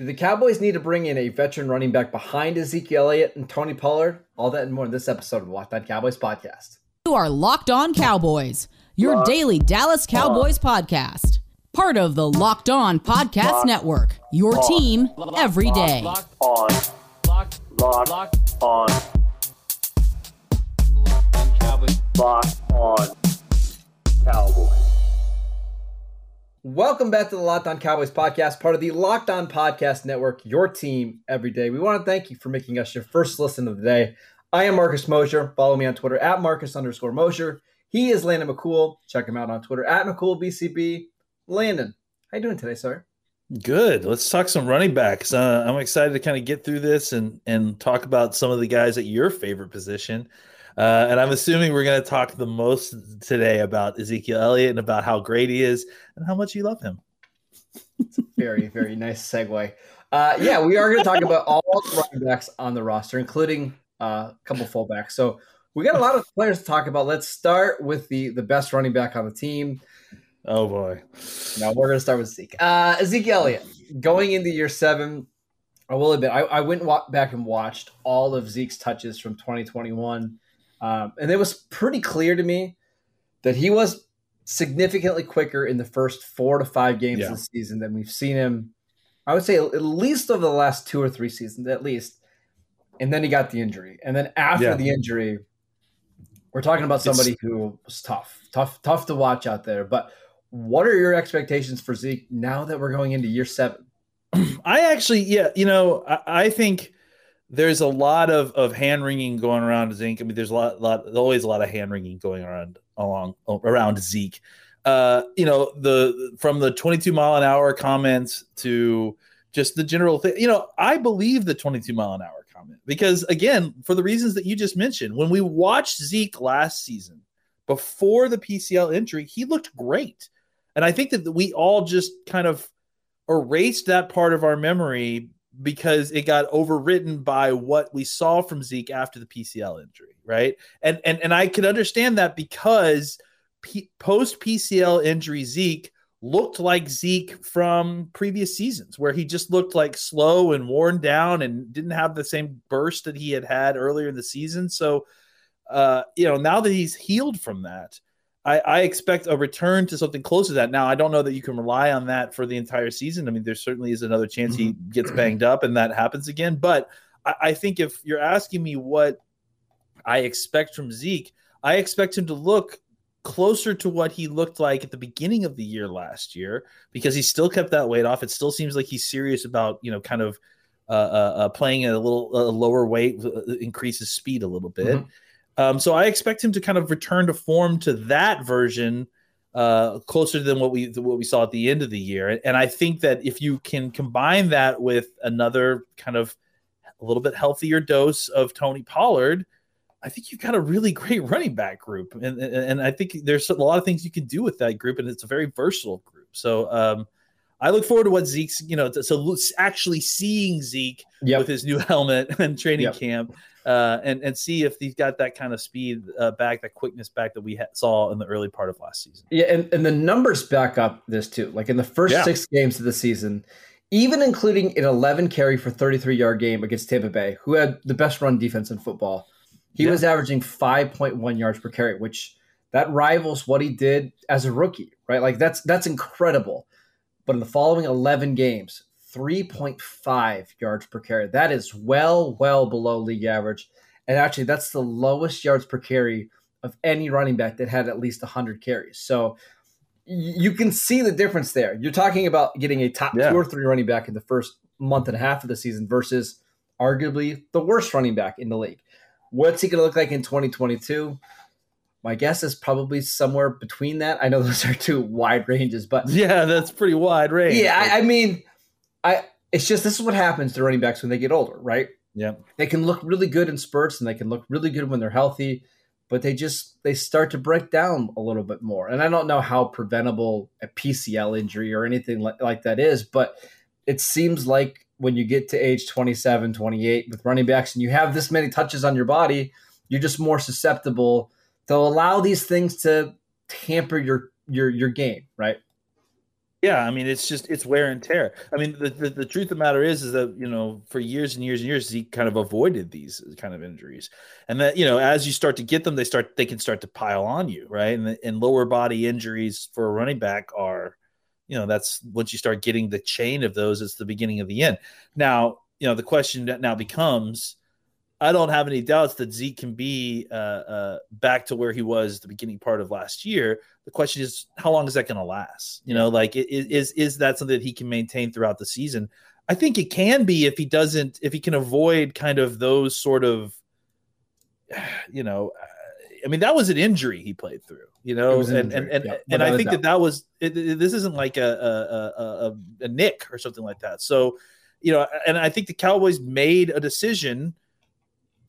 Do the Cowboys need to bring in a veteran running back behind Ezekiel Elliott and Tony Pollard? All that and more in this episode of the Locked On Cowboys podcast. You are Locked On Cowboys, your Locked daily Dallas Cowboys on. podcast. Part of the Locked On Podcast Locked Network. Your on. team every day. Locked on. Locked, Locked, Locked on. Locked on Cowboys. Locked on Cowboys. Welcome back to the Locked On Cowboys podcast, part of the Locked On Podcast Network, your team every day. We want to thank you for making us your first listen of the day. I am Marcus Mosher. Follow me on Twitter at Marcus underscore Mosher. He is Landon McCool. Check him out on Twitter at McCoolBCB. Landon, how you doing today, sir? Good. Let's talk some running backs. Uh, I'm excited to kind of get through this and and talk about some of the guys at your favorite position. Uh, and I'm assuming we're going to talk the most today about Ezekiel Elliott and about how great he is and how much you love him. It's a very, very nice segue. Uh, yeah, we are going to talk about all the running backs on the roster, including uh, a couple fullbacks. So we got a lot of players to talk about. Let's start with the the best running back on the team. Oh boy! Now we're going to start with Zeke. Uh, Ezekiel Elliott going into year seven. I will admit, I, I went back and watched all of Zeke's touches from 2021. Um, and it was pretty clear to me that he was significantly quicker in the first four to five games yeah. of the season than we've seen him. I would say at least over the last two or three seasons, at least. And then he got the injury. And then after yeah. the injury, we're talking about somebody it's, who was tough, tough, tough to watch out there. But what are your expectations for Zeke now that we're going into year seven? I actually, yeah, you know, I, I think there's a lot of, of hand wringing going around Zeke. I mean, there's a lot, lot, always a lot of hand wringing going around along around Zeke. Uh, you know, the from the 22 mile an hour comments to just the general thing. You know, I believe the 22 mile an hour comment because again, for the reasons that you just mentioned, when we watched Zeke last season before the PCL injury, he looked great, and I think that we all just kind of erased that part of our memory because it got overwritten by what we saw from Zeke after the PCL injury, right? And and and I can understand that because P- post PCL injury Zeke looked like Zeke from previous seasons where he just looked like slow and worn down and didn't have the same burst that he had had earlier in the season. So uh, you know, now that he's healed from that, I, I, expect a return to something close to that. Now, I don't know that you can rely on that for the entire season. I mean, there certainly is another chance he mm-hmm. gets banged up and that happens again. But I, I think if you're asking me what I expect from Zeke, I expect him to look closer to what he looked like at the beginning of the year last year because he still kept that weight off. It still seems like he's serious about, you know, kind of uh, uh, uh playing at a little uh, lower weight, uh, increases speed a little bit. Mm-hmm. Um, so I expect him to kind of return to form to that version uh, closer than what we what we saw at the end of the year. And I think that if you can combine that with another kind of a little bit healthier dose of Tony Pollard, I think you've got a really great running back group. And and I think there's a lot of things you can do with that group, and it's a very versatile group. So um, I look forward to what Zeke's, you know, so actually seeing Zeke yep. with his new helmet and training yep. camp uh, and and see if he's got that kind of speed uh, back, that quickness back that we ha- saw in the early part of last season. Yeah, and, and the numbers back up this too. Like in the first yeah. six games of the season, even including an 11 carry for 33 yard game against Tampa Bay, who had the best run defense in football, he yeah. was averaging 5.1 yards per carry, which that rivals what he did as a rookie, right? Like that's that's incredible. But in the following 11 games, 3.5 yards per carry. That is well, well below league average. And actually, that's the lowest yards per carry of any running back that had at least 100 carries. So you can see the difference there. You're talking about getting a top yeah. two or three running back in the first month and a half of the season versus arguably the worst running back in the league. What's he going to look like in 2022? My guess is probably somewhere between that. I know those are two wide ranges, but yeah, that's pretty wide range. Yeah, I, I mean, I it's just this is what happens to running backs when they get older, right? Yeah. They can look really good in spurts and they can look really good when they're healthy, but they just they start to break down a little bit more. And I don't know how preventable a PCL injury or anything like, like that is, but it seems like when you get to age 27, 28 with running backs and you have this many touches on your body, you're just more susceptible to allow these things to tamper your your your game, right? Yeah, I mean it's just it's wear and tear. I mean the, the, the truth of the matter is is that you know for years and years and years he kind of avoided these kind of injuries, and that you know as you start to get them, they start they can start to pile on you, right? And and lower body injuries for a running back are, you know, that's once you start getting the chain of those, it's the beginning of the end. Now you know the question that now becomes I don't have any doubts that Zeke can be uh, uh, back to where he was the beginning part of last year. The question is, how long is that going to last? You know, like is is that something that he can maintain throughout the season? I think it can be if he doesn't, if he can avoid kind of those sort of, you know, I mean, that was an injury he played through, you know, and, and, and, yeah, and I think that that was, it, it, this isn't like a, a, a, a nick or something like that. So, you know, and I think the Cowboys made a decision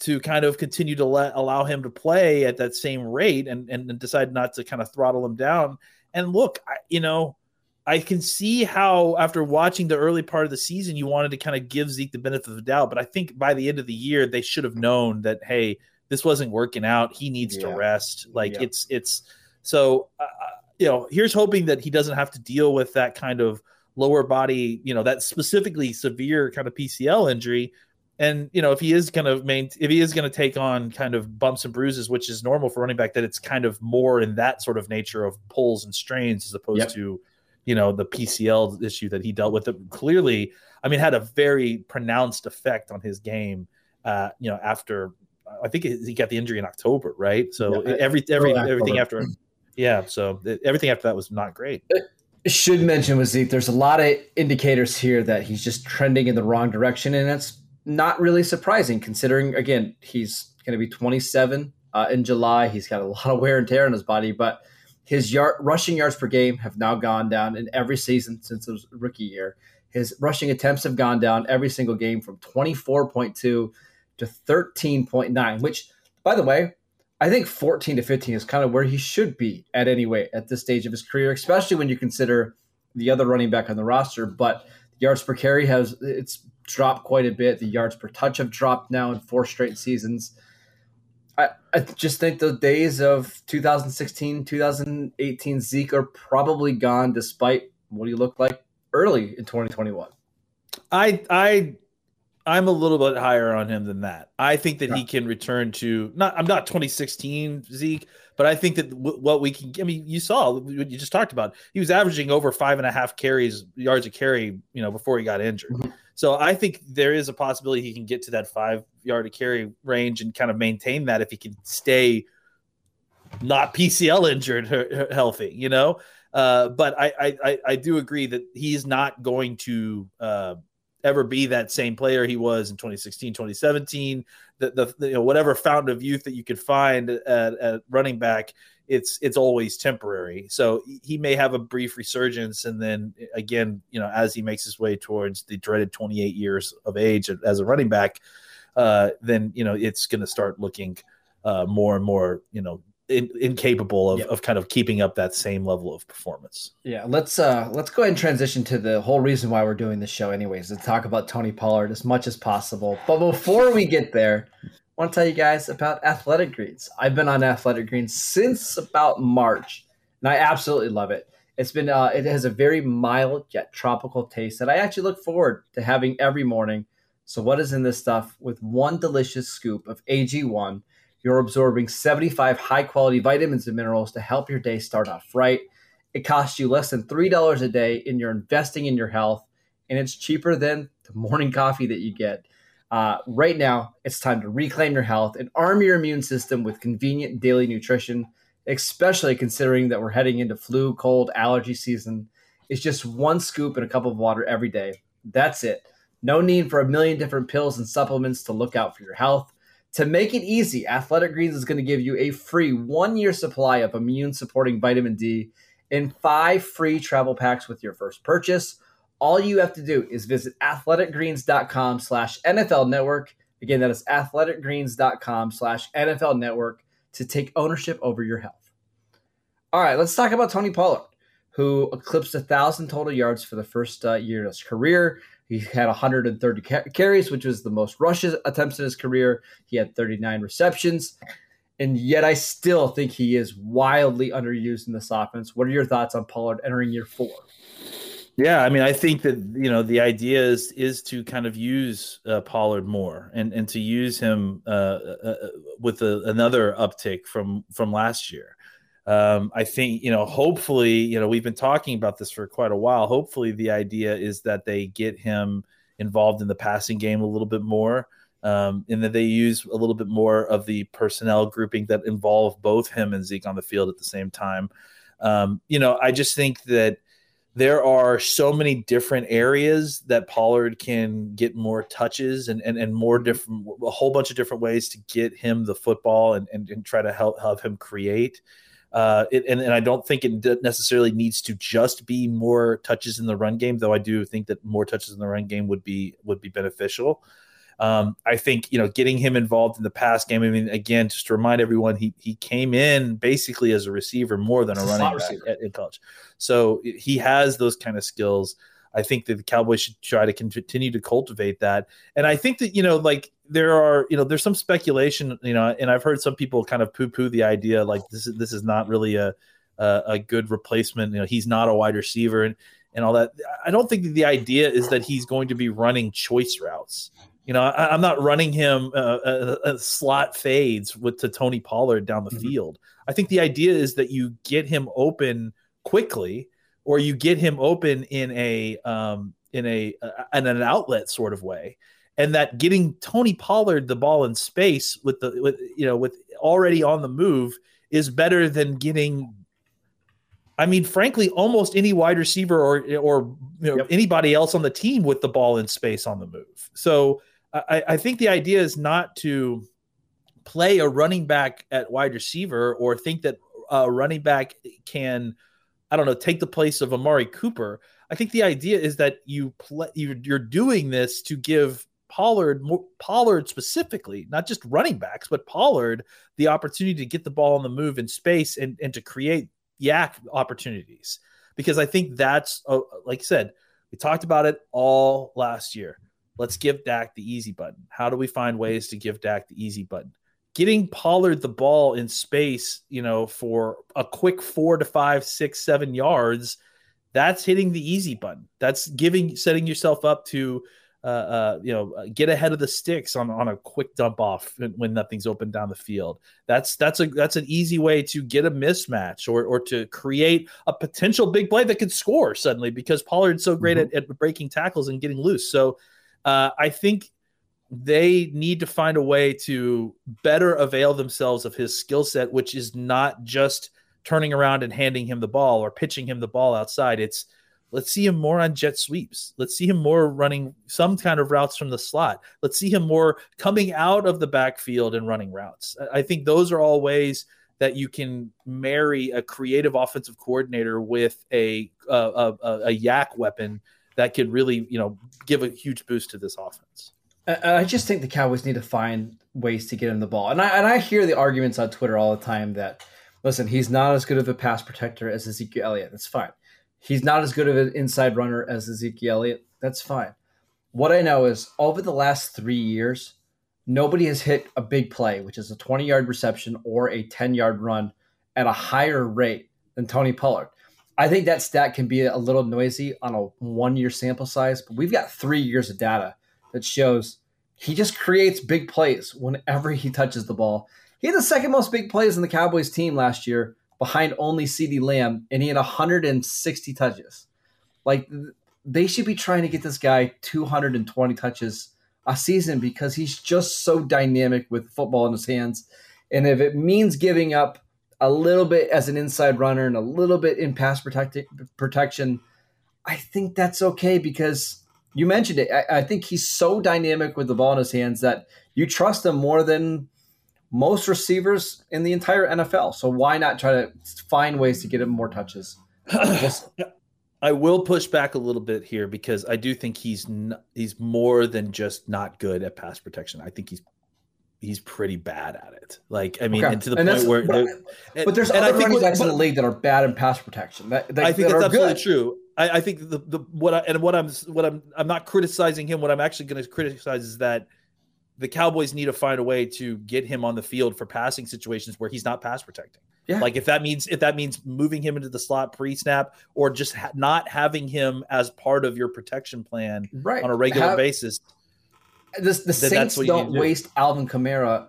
to kind of continue to let allow him to play at that same rate and and, and decide not to kind of throttle him down. And look, I, you know, I can see how after watching the early part of the season, you wanted to kind of give Zeke the benefit of the doubt. But I think by the end of the year, they should have known that hey, this wasn't working out. He needs yeah. to rest. Like yeah. it's it's so uh, you know. Here's hoping that he doesn't have to deal with that kind of lower body, you know, that specifically severe kind of PCL injury and you know, if he is going to main, if he is going to take on kind of bumps and bruises, which is normal for running back, that it's kind of more in that sort of nature of pulls and strains as opposed yep. to, you know, the PCL issue that he dealt with. That clearly, I mean, had a very pronounced effect on his game. Uh, you know, after I think he got the injury in October, right? So yeah, every every everything after, yeah. So everything after that was not great. should mention Zeke, there's a lot of indicators here that he's just trending in the wrong direction, and it's not really surprising considering, again, he's going to be 27 uh, in July. He's got a lot of wear and tear on his body, but his yard, rushing yards per game have now gone down in every season since his rookie year. His rushing attempts have gone down every single game from 24.2 to 13.9, which, by the way, I think 14 to 15 is kind of where he should be at any rate at this stage of his career, especially when you consider the other running back on the roster. But yards per carry has it's dropped quite a bit. The yards per touch have dropped now in four straight seasons. I, I just think the days of 2016, 2018 Zeke are probably gone, despite what he looked like early in 2021. I I I'm a little bit higher on him than that. I think that yeah. he can return to not. I'm not 2016 Zeke, but I think that w- what we can. I mean, you saw what you just talked about. He was averaging over five and a half carries yards a carry, you know, before he got injured. Mm-hmm. So I think there is a possibility he can get to that five yard a carry range and kind of maintain that if he can stay not PCL injured, healthy. You know. Uh, but I, I I do agree that he's not going to. Uh, ever be that same player he was in 2016, 2017. The, the, the you know, whatever fountain of youth that you could find at, at, running back, it's it's always temporary. So he may have a brief resurgence, and then again, you know, as he makes his way towards the dreaded 28 years of age as a running back, uh, then you know it's going to start looking uh, more and more, you know, in, incapable of, yep. of kind of keeping up that same level of performance. Yeah, let's uh let's go ahead and transition to the whole reason why we're doing this show anyways, to talk about Tony Pollard as much as possible. But before we get there, I want to tell you guys about Athletic Greens. I've been on Athletic Greens since about March, and I absolutely love it. It's been uh, it has a very mild yet tropical taste that I actually look forward to having every morning. So what is in this stuff? With one delicious scoop of AG1 you're absorbing 75 high quality vitamins and minerals to help your day start off right. It costs you less than $3 a day, and you're investing in your health, and it's cheaper than the morning coffee that you get. Uh, right now, it's time to reclaim your health and arm your immune system with convenient daily nutrition, especially considering that we're heading into flu, cold, allergy season. It's just one scoop and a cup of water every day. That's it. No need for a million different pills and supplements to look out for your health. To make it easy, Athletic Greens is going to give you a free one year supply of immune supporting vitamin D and five free travel packs with your first purchase. All you have to do is visit athleticgreens.com slash NFL network. Again, that is athleticgreens.com slash NFL network to take ownership over your health. All right, let's talk about Tony Pollard, who eclipsed a thousand total yards for the first uh, year of his career. He had 130 carries, which was the most rushes attempts in his career. He had 39 receptions. and yet I still think he is wildly underused in this offense. What are your thoughts on Pollard entering year four? Yeah, I mean, I think that you know the idea is is to kind of use uh, Pollard more and and to use him uh, uh, uh with a, another uptick from from last year. Um, I think you know, hopefully, you know, we've been talking about this for quite a while. Hopefully, the idea is that they get him involved in the passing game a little bit more um, and that they use a little bit more of the personnel grouping that involve both him and Zeke on the field at the same time. Um, you know, I just think that there are so many different areas that Pollard can get more touches and, and, and more different, a whole bunch of different ways to get him the football and, and, and try to help, help him create. Uh, it, and, and I don't think it necessarily needs to just be more touches in the run game, though I do think that more touches in the run game would be would be beneficial. Um, I think you know getting him involved in the pass game. I mean, again, just to remind everyone, he he came in basically as a receiver more than a running back at, in college, so he has those kind of skills. I think that the Cowboys should try to continue to cultivate that, and I think that you know, like there are you know, there's some speculation, you know, and I've heard some people kind of poo poo the idea like this is this is not really a a, a good replacement. You know, he's not a wide receiver and and all that. I don't think that the idea is that he's going to be running choice routes. You know, I, am not running him uh, uh, uh, slot fades with to Tony Pollard down the mm-hmm. field. I think the idea is that you get him open quickly, or you get him open in a um, in a uh, in an outlet sort of way, and that getting Tony Pollard the ball in space with the with you know with already on the move is better than getting I mean, frankly, almost any wide receiver or or you know, yep. anybody else on the team with the ball in space on the move. So I, I think the idea is not to play a running back at wide receiver or think that a running back can, I don't know, take the place of Amari Cooper. I think the idea is that you play, you're, doing this to give Pollard, Pollard specifically, not just running backs, but Pollard, the opportunity to get the ball on the move in space and, and to create YAC opportunities. Because I think that's, uh, like I said, we talked about it all last year. Let's give Dak the easy button. How do we find ways to give Dak the easy button? Getting Pollard the ball in space, you know, for a quick four to five, six, seven yards, that's hitting the easy button. That's giving, setting yourself up to, uh, uh, you know, uh, get ahead of the sticks on, on a quick dump off when nothing's open down the field. That's that's a that's an easy way to get a mismatch or or to create a potential big play that could score suddenly because Pollard's so great mm-hmm. at, at breaking tackles and getting loose. So uh, I think they need to find a way to better avail themselves of his skill set, which is not just turning around and handing him the ball or pitching him the ball outside. It's let's see him more on jet sweeps. Let's see him more running some kind of routes from the slot. Let's see him more coming out of the backfield and running routes. I think those are all ways that you can marry a creative offensive coordinator with a uh, a, a, a YAC weapon that could really, you know, give a huge boost to this offense. I just think the Cowboys need to find ways to get him the ball. And I and I hear the arguments on Twitter all the time that listen, he's not as good of a pass protector as Ezekiel Elliott. That's fine. He's not as good of an inside runner as Ezekiel Elliott. That's fine. What I know is over the last three years, nobody has hit a big play, which is a 20 yard reception or a 10 yard run at a higher rate than Tony Pollard. I think that stat can be a little noisy on a one year sample size, but we've got three years of data that shows he just creates big plays whenever he touches the ball. He had the second most big plays in the Cowboys team last year, behind only CeeDee Lamb, and he had 160 touches. Like they should be trying to get this guy 220 touches a season because he's just so dynamic with football in his hands. And if it means giving up a little bit as an inside runner and a little bit in pass protect- protection, I think that's okay because you mentioned it. I, I, think he's so dynamic with the ball in his hands that you trust him more than most receivers in the entire NFL. So why not try to find ways to get him more touches? I will push back a little bit here because I do think he's he's more than just not good at pass protection. I think he's he's pretty bad at it. Like I mean, okay. and to the and point where, but, but there's other running backs in the league that are bad in pass protection. That, that I think that that's absolutely good. true. I, I, think the the what I, and what I'm what I'm I'm not criticizing him. What I'm actually going to criticize is that the Cowboys need to find a way to get him on the field for passing situations where he's not pass protecting. Yeah. Like if that means if that means moving him into the slot pre-snap or just ha- not having him as part of your protection plan right. on a regular Have, basis. This, the Saints don't do. waste Alvin Kamara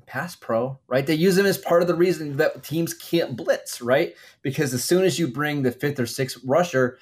pass pro, right? They use him as part of the reason that teams can't blitz, right? Because as soon as you bring the fifth or sixth rusher,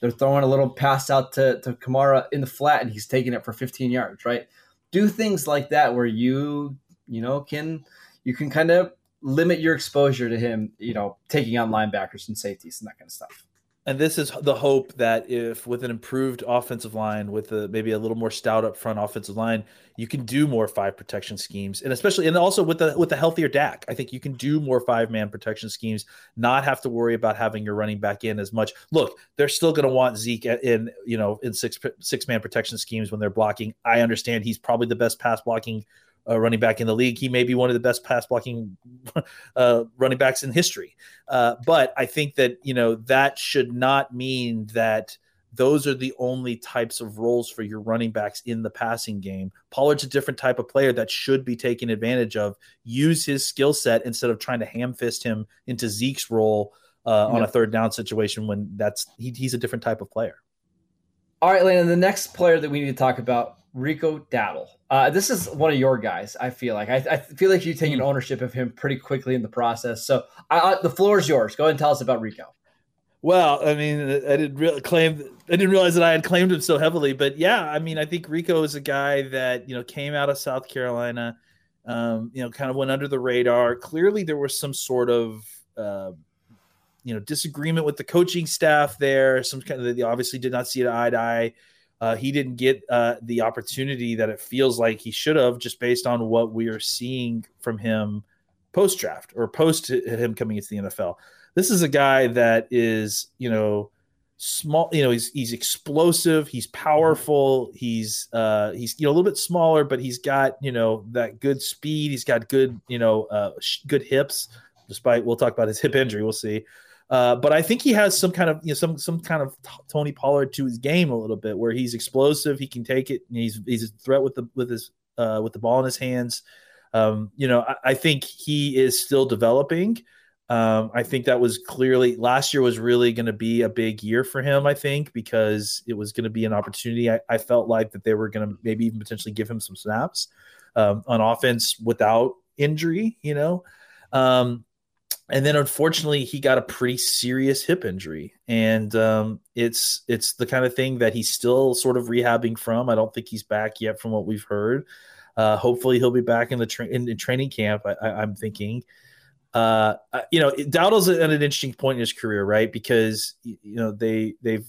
they're throwing a little pass out to, to Kamara in the flat and he's taking it for 15 yards, right? Do things like that where you, you know, can you can kind of limit your exposure to him, you know, taking on linebackers and safeties and that kind of stuff. And this is the hope that if with an improved offensive line, with a, maybe a little more stout up front offensive line, you can do more five protection schemes, and especially and also with the with the healthier Dak, I think you can do more five man protection schemes, not have to worry about having your running back in as much. Look, they're still going to want Zeke in you know in six six man protection schemes when they're blocking. I understand he's probably the best pass blocking uh, running back in the league. He may be one of the best pass blocking uh, running backs in history. Uh, but I think that you know that should not mean that those are the only types of roles for your running backs in the passing game. Pollard's a different type of player that should be taken advantage of. Use his skill set instead of trying to ham fist him into Zeke's role uh, on a third down situation when that's he, he's a different type of player. All right, Landon. The next player that we need to talk about Rico Dowdle. Uh, this is one of your guys. I feel like I, I feel like you've taken mm. ownership of him pretty quickly in the process. So I, I, the floor is yours. Go ahead and tell us about Rico. Well, I mean, I didn't really claim. I didn't realize that I had claimed him so heavily, but yeah, I mean, I think Rico is a guy that you know came out of South Carolina. Um, you know, kind of went under the radar. Clearly, there was some sort of uh, you know disagreement with the coaching staff there. Some kind of they obviously did not see it eye to eye. Uh, he didn't get uh, the opportunity that it feels like he should have, just based on what we are seeing from him post draft or post him coming into the NFL. This is a guy that is, you know, small. You know, he's he's explosive. He's powerful. He's uh, he's you know a little bit smaller, but he's got you know that good speed. He's got good you know uh, good hips. Despite we'll talk about his hip injury, we'll see. Uh, but I think he has some kind of you know some some kind of Tony Pollard to his game a little bit, where he's explosive, he can take it, he's he's a threat with the with his uh, with the ball in his hands. Um, you know, I, I, think he is still developing. Um, I think that was clearly last year was really going to be a big year for him. I think because it was going to be an opportunity. I, I, felt like that they were going to maybe even potentially give him some snaps um, on offense without injury. You know. And then unfortunately he got a pretty serious hip injury. And um, it's it's the kind of thing that he's still sort of rehabbing from. I don't think he's back yet from what we've heard. Uh, hopefully he'll be back in the tra- in, in training camp I, am thinking. Uh, you know Dowdle's at an interesting point in his career right? Because you know they they've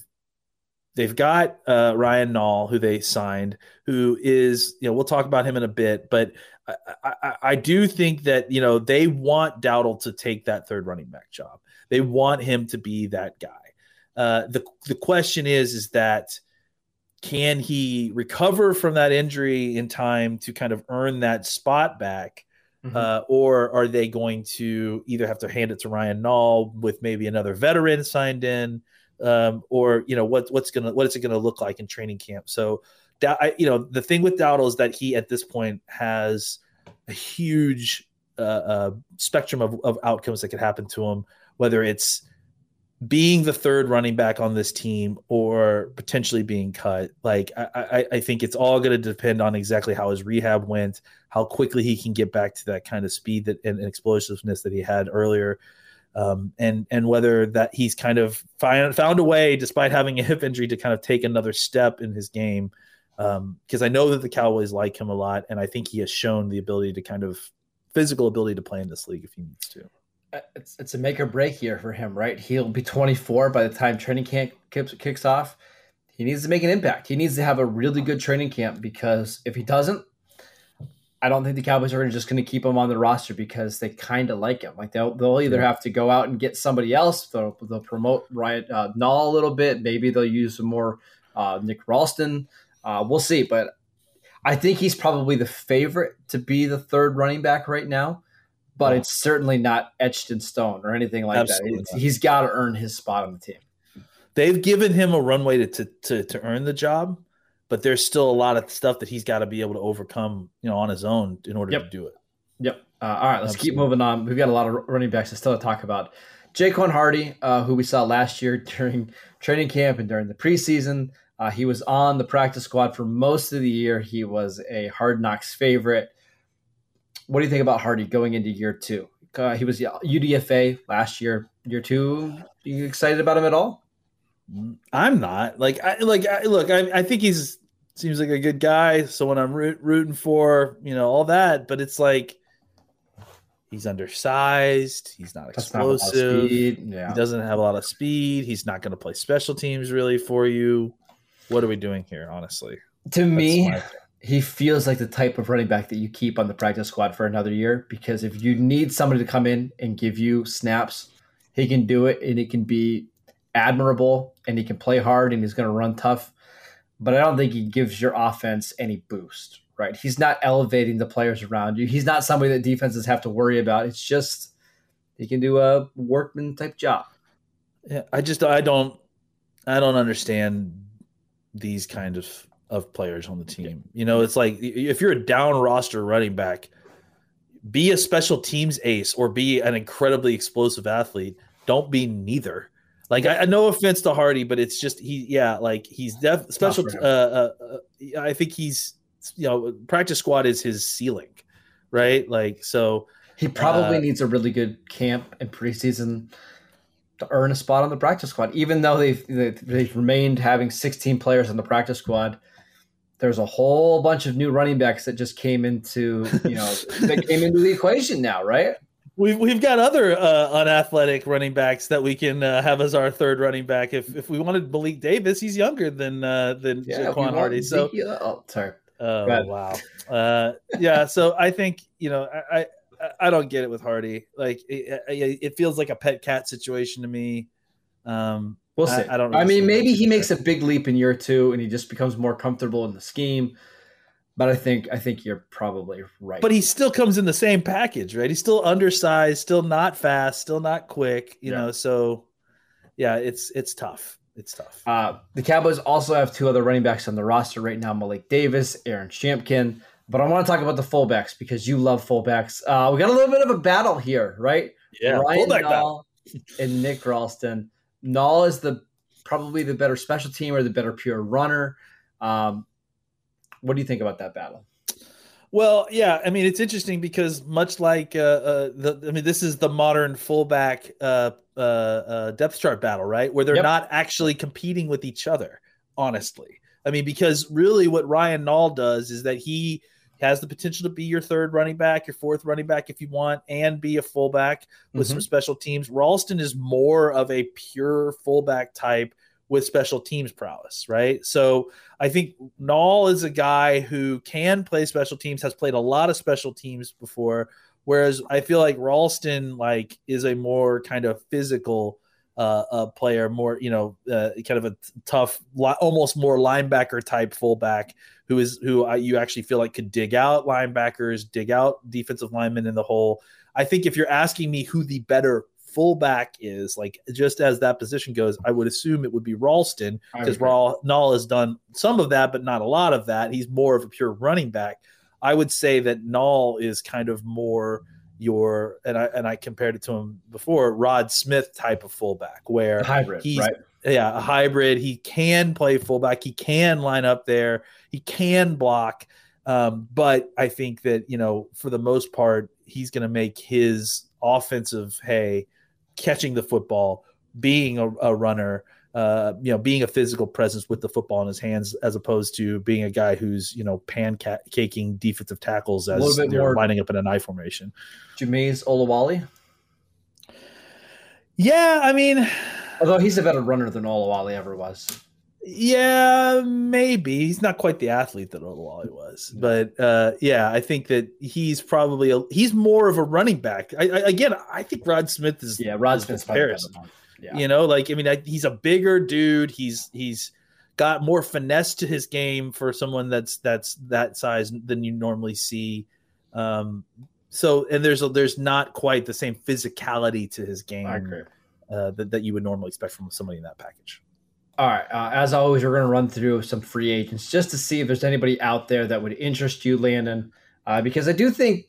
they've got uh, Ryan Nall, who they signed, who is, you know, we'll talk about him in a bit, but I, I, I, do think that, you know, they want Dowdle to take that third running back job. They want him to be that guy. Uh, the, the question is, is that can he recover from that injury in time to kind of earn that spot back? Mm-hmm. Uh, or are they going to either have to hand it to Ryan Nall with maybe another veteran signed in? um, or you know what what's gonna what is it gonna look like in training camp. So, I, you know, the thing with Dowdle is that he at this point has a huge uh, uh, spectrum of, of outcomes that could happen to him, whether it's being the third running back on this team or potentially being cut. Like I, I, I think it's all going to depend on exactly how his rehab went, how quickly he can get back to that kind of speed that and, and explosiveness that he had earlier um, and and whether that he's kind of find, found a way, despite having a hip injury, to kind of take another step in his game. Because um, I know that the Cowboys like him a lot, and I think he has shown the ability to kind of physical ability to play in this league if he needs to. Uh, it's it's a make or break year for him, right? He'll be 24 by the time training camp kicks, kicks off. He needs to make an impact. He needs to have a really good training camp because if he doesn't, I don't think the Cowboys are just going to keep him on the roster because they kind of like him. Like they'll they'll either have to go out and get somebody else. They'll, they'll promote Ryan uh, Nall a little bit. Maybe they'll use some more uh, Nick Ralston. Uh, we'll see. But I think he's probably the favorite to be the third running back right now. But it's certainly not etched in stone or anything like Absolutely that. he's got to earn his spot on the team. They've given him a runway to, to to to earn the job but there's still a lot of stuff that he's got to be able to overcome, you know, on his own in order Yep. to do it. Yep. Uh, all right, let's keep moving on. We've got a lot of running backs to still talk about. Jaquan Hardy, uh, who we saw last year during training camp and during the preseason, uh, he was on the practice squad for most of the year. He was a Hard Knocks favorite. What do you think about Hardy going into year two? Uh, he was UDFA last year. Year two, you excited about him at all? I'm not like I like I, look. I, I think he's seems like a good guy, someone I'm root, rooting for. You know all that, but it's like he's undersized. He's not That's not a lot of explosive. speed. Yeah. He doesn't have a lot of speed. He's not going to play special teams really for you. What are we doing here, honestly? To me, he feels like the type of running back that you keep on the practice squad for another year because if you need somebody to come in and give you snaps, he can do it and he can be admirable and he can play hard and he's going to run tough. But I don't think he gives your offense any boost, right? He's not elevating the players around you. He's not somebody that defenses have to worry about. It's just he can do a workman type job. Yeah, I just I don't I don't understand these kind of of players on the team. You know, it's like if you're a down roster running back, be a special teams ace or be an incredibly explosive athlete. Don't be neither. Like I, I no offense to Hardy, but it's just he yeah like he's def special. Uh, uh, uh, I think he's you know practice squad is his ceiling, right? Like so. He probably Uh, needs a really good camp and preseason to earn a spot on the practice squad. Even though they've they've remained having 16 players on the practice squad, there's a whole bunch of new running backs that just came into you know that came into the equation now, right? We've we've got other uh, unathletic running backs that we can uh, have as our third running back. If if we wanted Malik Davis, he's younger than uh, than Yeah, Jaquan Hardy. So oh, sorry. oh wow, uh, yeah. So I think you know I, I I don't get it with Hardy. Like it, it it feels like a pet cat situation to me. Um, We'll I- see. I I, don't really I mean, maybe he makes that. a big leap in year two, and he just becomes more comfortable in the scheme. But I think I think you're probably right. but he still comes in the same package, right? He's still undersized, still not fast, still not quick. You Yeah. know, so yeah, it's it's tough. It's tough. Uh, the Cowboys also have two other running backs on the roster right now: Malik Davis, Aaron Shampklin. But I want to talk about the fullbacks because you love fullbacks. Uh, we got a little bit of a battle here, right? yeah, Ryan fullback battle. Nall and Nick Ralston. Nall is the probably the better special team or the better pure runner. Um, what do you think about that battle? Well, yeah, I mean it's interesting because much like uh, uh, the, I mean this is the modern fullback uh, uh, uh, depth chart battle, right? Where they're Yep. not actually competing with each other. Honestly, I mean because really what Ryan Nall does is that he has the potential to be your third running back, your fourth running back if you want, and be a fullback with some special teams. Ralston is more of a pure fullback type with special teams prowess, right? So I think Nall is a guy who can play special teams, has played a lot of special teams before. Whereas I feel like Ralston like is a more kind of physical uh, uh player, more you know, uh, kind of a tough, almost more linebacker type fullback who is who I, you actually feel like could dig out linebackers, dig out defensive linemen in the hole. I think if you're asking me who the better fullback is, like just as that position goes, I would assume it would be Ralston because. Raul Nall has done some of that, but not a lot of that. He's more of a pure running back. I would say that Nall is kind of more your and I and I compared it to him before, Rod Smith type of fullback, where hybrid, he's right? yeah, a hybrid. He can play fullback. He can line up there. He can block. Um, but I think that you know, for the most part, he's going to make his offensive hay catching the football, being a, a runner, uh, you know, being a physical presence with the football in his hands, as opposed to being a guy who's you know pancaking defensive tackles as they're lining up in an I formation. Jamize Olawale, Yeah, I mean, although he's a better runner than Olawale ever was. Yeah, maybe he's not quite the athlete that Olawale was, but uh, yeah, I think that he's probably a, he's more of a running back. I, I, again, I think Rod Smith is Yeah, Rod Smith's comparison. Yeah. You know, like I mean, I, he's a bigger dude. He's he's got more finesse to his game for someone that's that's that size than you normally see. Um, so and there's a, there's not quite the same physicality to his game uh, that that you would normally expect from somebody in that package. All right. Uh, as always, we're going to run through some free agents just to see if there's anybody out there that would interest you, Landon, uh, because I do think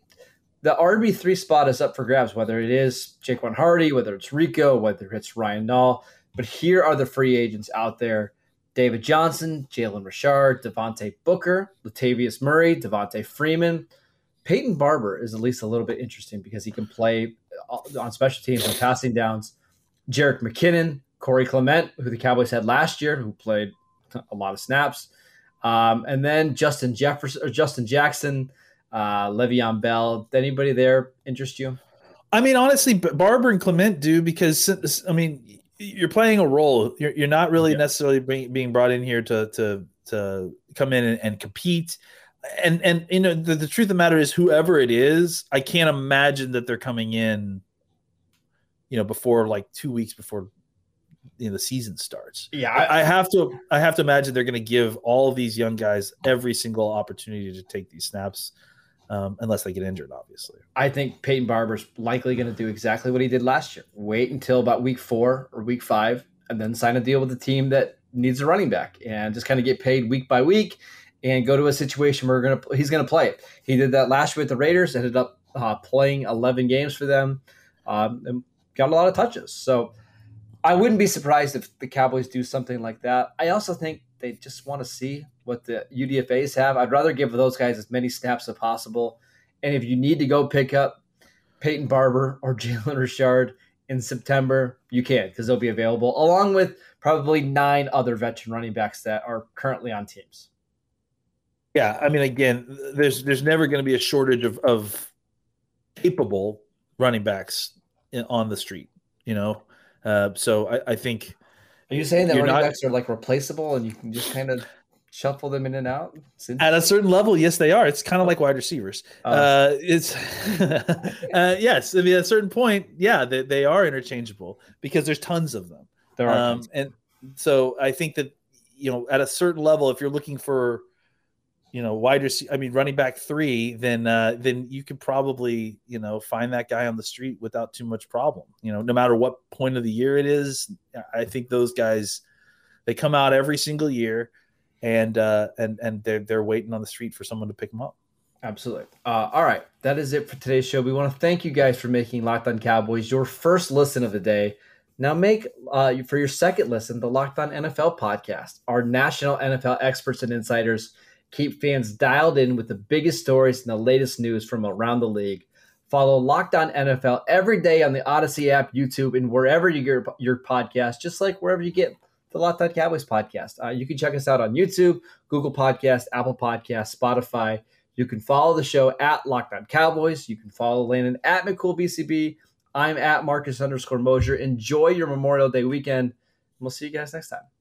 the RB three spot is up for grabs. Whether it is Jaquan Hardy, whether it's Rico, whether it's Ryan Nall, but here are the free agents out there: David Johnson, Jalen Richard, Devontae Booker, Latavius Murray, Devonta Freeman. Peyton Barber is at least a little bit interesting because he can play uh, on special teams and passing downs. Jerick McKinnon, Corey Clement, who the Cowboys had last year, who played a lot of snaps, um, and then Justin Jefferson or Justin Jackson, uh, Le'Veon Bell. Did anybody there interest you? I mean, honestly, Barber and Clement do because I mean, you're playing a role. You're, you're not really yeah. necessarily being, being brought in here to to to come in and, and compete. And and you know the, the truth of the matter is, whoever it is, I can't imagine that they're coming in, you know, before like two weeks before you know, the season starts. Yeah, I, I, have to. I have to imagine they're going to give all these young guys every single opportunity to take these snaps, um, unless they get injured. Obviously, I think Peyton Barber's likely going to do exactly what he did last year: wait until about week four or week five, and then sign a deal with the team that needs a running back, and just kind of get paid week by week, and go to a situation where gonna he's going to play it. He did that last year with the Raiders. Ended up uh, playing 11 games for them, um, and got a lot of touches. So I wouldn't be surprised if the Cowboys do something like that. I also think they just want to see what the UDFA's have. I'd rather give those guys as many snaps as possible. And if you need to go pick up Peyton Barber or Jalen Richard in September, you can because they'll be available, along with probably nine other veteran running backs that are currently on teams. Yeah, I mean, again, there's there's never going to be a shortage of, of capable running backs in, on the street. You know, uh, so I, I, think. Are you saying that running not, backs are like replaceable and you can just kind of shuffle them in and out? At a certain level, yes, they are. It's kind of like wide receivers. Oh. Uh, it's uh, yes. I mean, at a certain point, yeah, they, they are interchangeable because there's tons of them. There are, um, and so I think that you know, at a certain level, if you're looking for you know wide receiver, I mean running back three, then uh, then you could probably you know find that guy on the street without too much problem. You know, no matter what point of the year it is, I think those guys they come out every single year, and uh, and and they're they're waiting on the street for someone to pick them up. Absolutely. Uh, all right, that is it for today's show. We want to thank you guys for making Locked On Cowboys your first listen of the day. Now make uh, for your second listen the Locked On NFL podcast. Our national NFL experts and insiders Keep fans dialed in with the biggest stories and the latest news from around the league. Follow Locked On NFL every day on the Odyssey app, YouTube, and wherever you get your, podcast, just like wherever you get the Locked On Cowboys podcast. Uh, you can check us out on YouTube, Google Podcast, Apple Podcast, Spotify. You can follow the show at Locked On Cowboys. You can follow Landon at McCoolBCB. I'm at Marcus underscore Mosher. Enjoy your Memorial Day weekend. We'll see you guys next time.